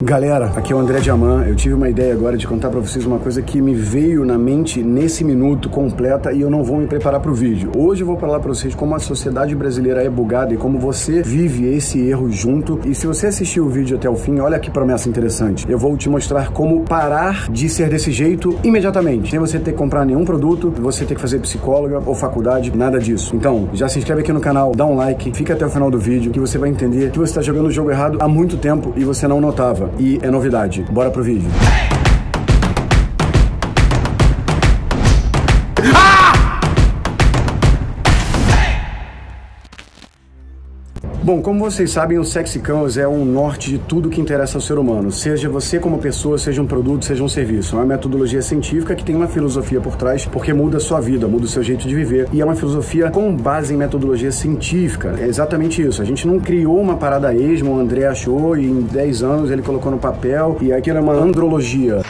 Galera, aqui é o André Diamant. Eu tive uma ideia agora de contar para vocês uma coisa que me veio na mente nesse minuto completa e eu não vou me preparar para o vídeo. Hoje eu vou falar para vocês como a sociedade brasileira é bugada e como você vive esse erro junto. E se você assistiu o vídeo até o fim, olha que promessa interessante. Eu vou te mostrar como parar de ser desse jeito imediatamente. Sem você ter que comprar nenhum produto, você ter que fazer psicóloga ou faculdade, nada disso. Então, já se inscreve aqui no canal, dá um like, fica até o final do vídeo que você vai entender que você está jogando o jogo errado há muito tempo e você não notava e é novidade. Bora pro vídeo. Bom, como vocês sabem, o Sexy Canvas é um norte de tudo que interessa ao ser humano, seja você como pessoa, seja um produto, seja um serviço. É uma metodologia científica que tem uma filosofia por trás, porque muda a sua vida, muda o seu jeito de viver. E é uma filosofia com base em metodologia científica. É exatamente isso. A gente não criou uma parada esmo, o André achou e em 10 anos ele colocou no papel e aquilo é uma andrologia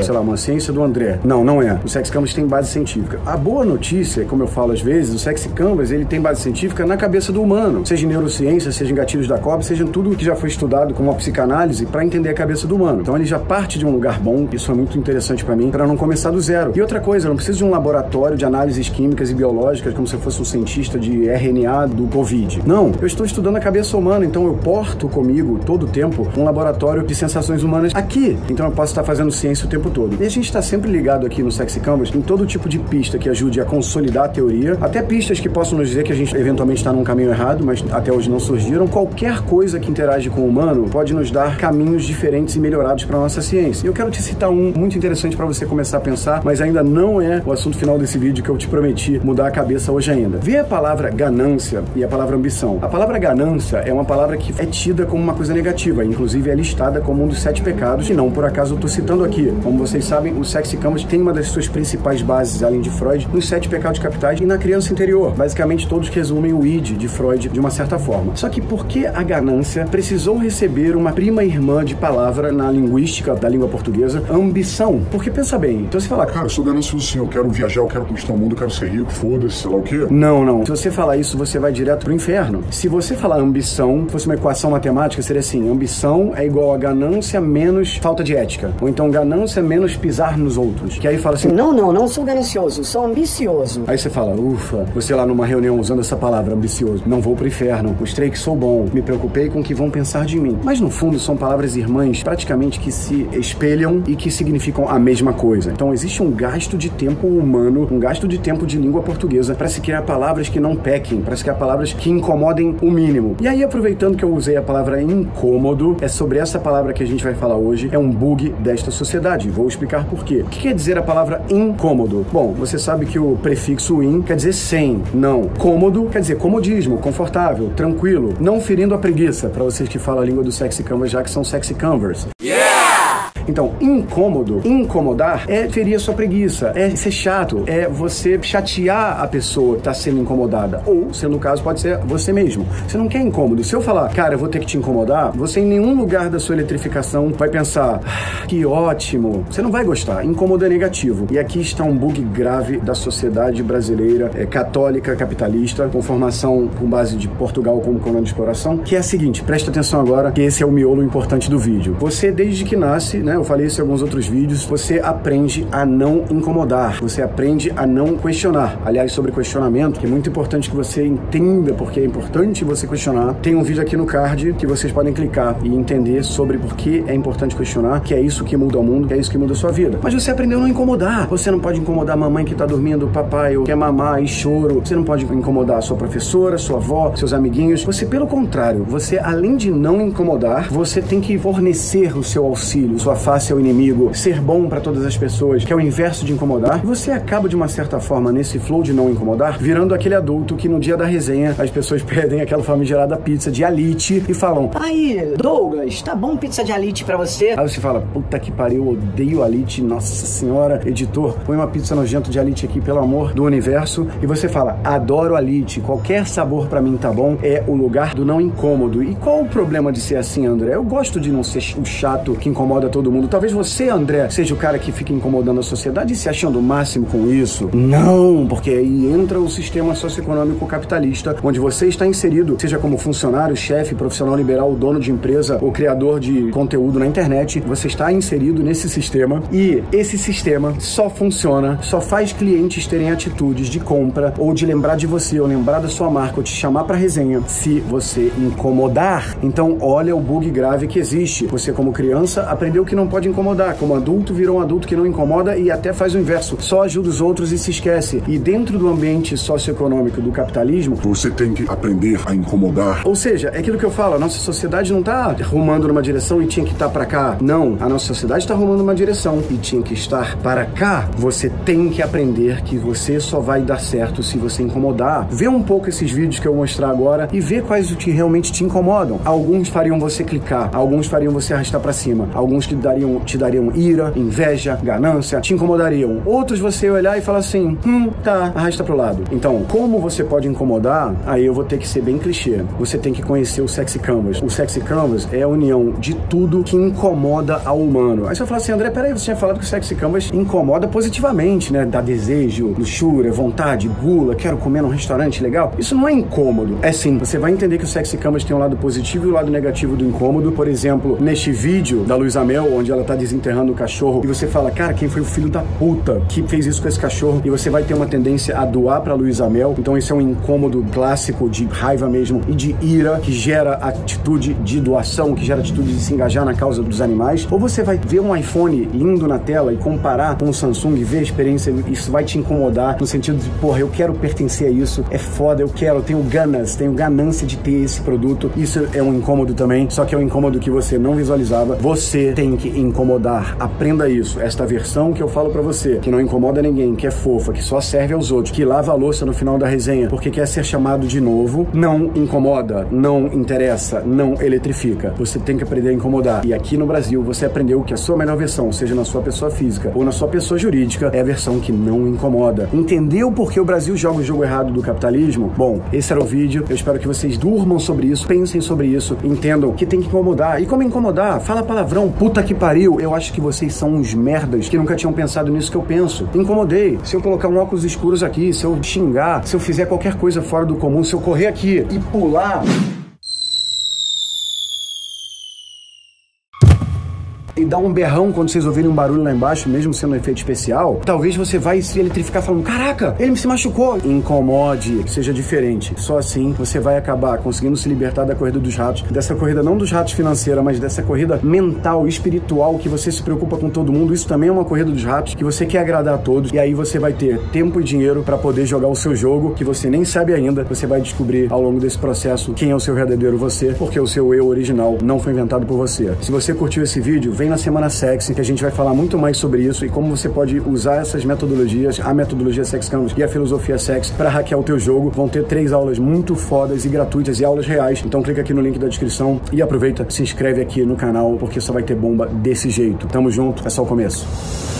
é. sei lá, uma ciência do André. Não, não é. O Sex Canvas tem base científica. A boa notícia, como eu falo às vezes, o Sex Canvas ele tem base científica na cabeça do humano, seja em neurociência, seja em gatilhos da cobra, seja em tudo que já foi estudado como a psicanálise para entender a cabeça do humano. Então ele já parte de um lugar bom, isso é muito interessante para mim, para não começar do zero. E outra coisa, eu não preciso de um laboratório de análises químicas e biológicas como se eu fosse um cientista de RNA do Covid. Não, eu estou estudando a cabeça humana, então eu porto comigo todo o tempo um laboratório de sensações humanas aqui. Então eu posso estar fazendo ciência o tempo todo. E a gente está sempre ligado aqui no Sexy Canvas em todo tipo de pista que ajude a consolidar a teoria, até pistas que possam nos dizer que a gente eventualmente está num caminho errado, mas até hoje não surgiram. Qualquer coisa que interage com o humano pode nos dar caminhos diferentes e melhorados para nossa ciência. E eu quero te citar um muito interessante para você começar a pensar, mas ainda não é o assunto final desse vídeo que eu te prometi mudar a cabeça hoje ainda. Vê a palavra ganância e a palavra ambição. A palavra ganância é uma palavra que é tida como uma coisa negativa, inclusive é listada como um dos sete pecados, e não por acaso eu estou citando aqui. Como vocês sabem, o Sexy Canvas tem uma das suas principais bases, além de Freud, nos sete pecados capitais e na criança interior. Basicamente, todos resumem o id de Freud de uma certa forma. Só que por que a ganância precisou receber uma prima irmã de palavra na linguística da língua portuguesa, ambição? Porque pensa bem, então você fala, cara, eu sou ganancioso eu quero viajar, eu quero conquistar o mundo, eu quero ser rico, foda-se, sei lá o quê. Não, não. Se você falar isso, você vai direto pro inferno. Se você falar ambição, fosse uma equação matemática, seria assim: ambição é igual a ganância menos falta de ética. Ou então ganância menos pisar nos outros. Que aí fala assim: Não, não, não sou ganancioso, sou ambicioso. Aí você fala: Ufa, você lá numa reunião usando essa palavra, ambicioso. Não vou pro inferno, mostrei que sou bom, me preocupei com o que vão pensar de mim. Mas no fundo são palavras irmãs praticamente que se espelham e que significam a mesma coisa. Então existe um gasto de tempo humano, um gasto de tempo de língua portuguesa para se criar palavras que não pequem, para se criar palavras que incomodem o mínimo. E aí, aproveitando que eu usei a palavra incômodo, é sobre essa palavra que a gente vai falar hoje, é um bug desta sociedade. Vou explicar por quê. O que quer dizer a palavra incômodo? Bom, você sabe que o prefixo in quer dizer sem, não. Cômodo quer dizer comodismo, confortável, tranquilo, não ferindo a preguiça, para vocês que falam a língua do sexy canvas, já que são sexy canvas. Então, incômodo, incomodar é ferir a sua preguiça, é ser chato, é você chatear a pessoa que está sendo incomodada. Ou, se no caso, pode ser você mesmo. Você não quer incômodo. Se eu falar, cara, eu vou ter que te incomodar, você em nenhum lugar da sua eletrificação vai pensar, ah, que ótimo. Você não vai gostar. Incômodo é negativo. E aqui está um bug grave da sociedade brasileira é, católica, capitalista, com formação com base de Portugal como colônia de exploração, que é a seguinte, presta atenção agora, que esse é o miolo importante do vídeo. Você, desde que nasce, né, falei isso em alguns outros vídeos, você aprende a não incomodar, você aprende a não questionar. Aliás, sobre questionamento, que é muito importante que você entenda porque é importante você questionar. Tem um vídeo aqui no card que vocês podem clicar e entender sobre por que é importante questionar, que é isso que muda o mundo, que é isso que muda a sua vida. Mas você aprendeu a não incomodar. Você não pode incomodar a mamãe que tá dormindo, papai, ou quer mamar e choro. Você não pode incomodar a sua professora, sua avó, seus amiguinhos. Você, pelo contrário, você, além de não incomodar, você tem que fornecer o seu auxílio, sua face ao inimigo, ser bom para todas as pessoas, que é o inverso de incomodar. Você acaba, de uma certa forma, nesse flow de não incomodar, virando aquele adulto que no dia da resenha as pessoas pedem aquela famigerada pizza de alite e falam: Aí, Douglas, tá bom pizza de alite para você? Aí você fala: Puta que pariu, odeio alite, nossa senhora, editor, põe uma pizza nojenta de alite aqui, pelo amor do universo. E você fala: Adoro alite, qualquer sabor para mim tá bom, é o lugar do não incômodo. E qual o problema de ser assim, André? Eu gosto de não ser o chato que incomoda todo mundo mundo. Talvez você, André, seja o cara que fica incomodando a sociedade e se achando o máximo com isso. Não, porque aí entra o sistema socioeconômico capitalista, onde você está inserido, seja como funcionário, chefe, profissional liberal, dono de empresa ou criador de conteúdo na internet, você está inserido nesse sistema e esse sistema só funciona, só faz clientes terem atitudes de compra ou de lembrar de você ou lembrar da sua marca ou te chamar para resenha se você incomodar. Então, olha o bug grave que existe. Você como criança aprendeu que não pode incomodar, como adulto virou um adulto que não incomoda e até faz o inverso, só ajuda os outros e se esquece. E dentro do ambiente socioeconômico do capitalismo, você tem que aprender a incomodar. Ou seja, é aquilo que eu falo, a nossa sociedade não está rumando numa direção e tinha que estar tá para cá. Não, a nossa sociedade está rumando numa direção e tinha que estar para cá. Você tem que aprender que você só vai dar certo se você incomodar. Vê um pouco esses vídeos que eu vou mostrar agora e vê quais o que realmente te incomodam. Alguns fariam você clicar, alguns fariam você arrastar para cima, alguns te dariam, te dariam ira, inveja, ganância, te incomodariam. Outros você olhar e falar assim, hum, tá, arrasta pro lado. Então, como você pode incomodar? Aí eu vou ter que ser bem clichê. Você tem que conhecer o Sexy Canvas. O Sexy Canvas é a união de tudo que incomoda ao humano. Aí você vai falar assim, André, peraí, você tinha falado que o Sexy Canvas incomoda positivamente, né? Dá desejo, luxúria, vontade, gula, quero comer num restaurante legal. Isso não é incômodo. É sim, você vai entender que o Sexy Canvas tem um lado positivo e o lado negativo do incômodo. Por exemplo, neste vídeo da Luísa Mel, onde ela tá desenterrando o cachorro, e você fala, cara, quem foi o filho da puta que fez isso com esse cachorro? E você vai ter uma tendência a doar pra Luísa Mel. Então esse é um incômodo clássico de raiva mesmo e de ira que gera atitude de doação, que gera atitude de se engajar na causa dos animais. Ou você vai ver um iPhone lindo na tela e comparar com o Samsung e ver a experiência, isso vai te incomodar no sentido de, porra, eu quero pertencer a isso, é foda, eu quero, tenho ganas, tenho ganância de ter esse produto. Isso é um incômodo também, só que é um incômodo que você não visualizava. Você tem que incomodar. Aprenda isso. Esta versão que eu falo para você, que não incomoda ninguém, que é fofa, que só serve aos outros, que lava a louça no final da resenha, porque quer ser chamado de novo, não incomoda, não interessa, não eletrifica. Você tem que aprender a incomodar. E aqui no Brasil, você aprendeu que a sua melhor versão, seja na sua pessoa física ou na sua pessoa jurídica, é a versão que não incomoda. Entendeu por que o Brasil joga o jogo errado do capitalismo? Bom, esse era o vídeo. Eu espero que vocês durmam sobre isso, pensem sobre isso, entendam que tem que incomodar. E como incomodar? Fala palavrão, puta que pariu. Eu acho que vocês são uns merdas que nunca tinham pensado nisso que eu penso. Incomodei. Se eu colocar um óculos escuros aqui, se eu xingar, se eu fizer qualquer coisa fora do comum, se eu correr aqui e pular. E dar um berrão quando vocês ouvirem um barulho lá embaixo, mesmo sendo um efeito especial, talvez você vai se eletrificar falando: Caraca, ele se machucou. Incomode, seja diferente. Só assim você vai acabar conseguindo se libertar da corrida dos ratos, dessa corrida não dos ratos financeira, mas dessa corrida mental, espiritual, que você se preocupa com todo mundo. Isso também é uma corrida dos ratos, que você quer agradar a todos. E aí você vai ter tempo e dinheiro para poder jogar o seu jogo, que você nem sabe ainda. Você vai descobrir ao longo desse processo quem é o seu verdadeiro você, porque o seu eu original não foi inventado por você. Se você curtiu esse vídeo, vem na Semana Sexy, que a gente vai falar muito mais sobre isso e como você pode usar essas metodologias, a metodologia Sex Canvas e a filosofia Sex para hackear o teu jogo. Vão ter três aulas muito fodas e gratuitas e aulas reais. Então clica aqui no link da descrição e aproveita, se inscreve aqui no canal porque só vai ter bomba desse jeito. Tamo junto, é só o começo.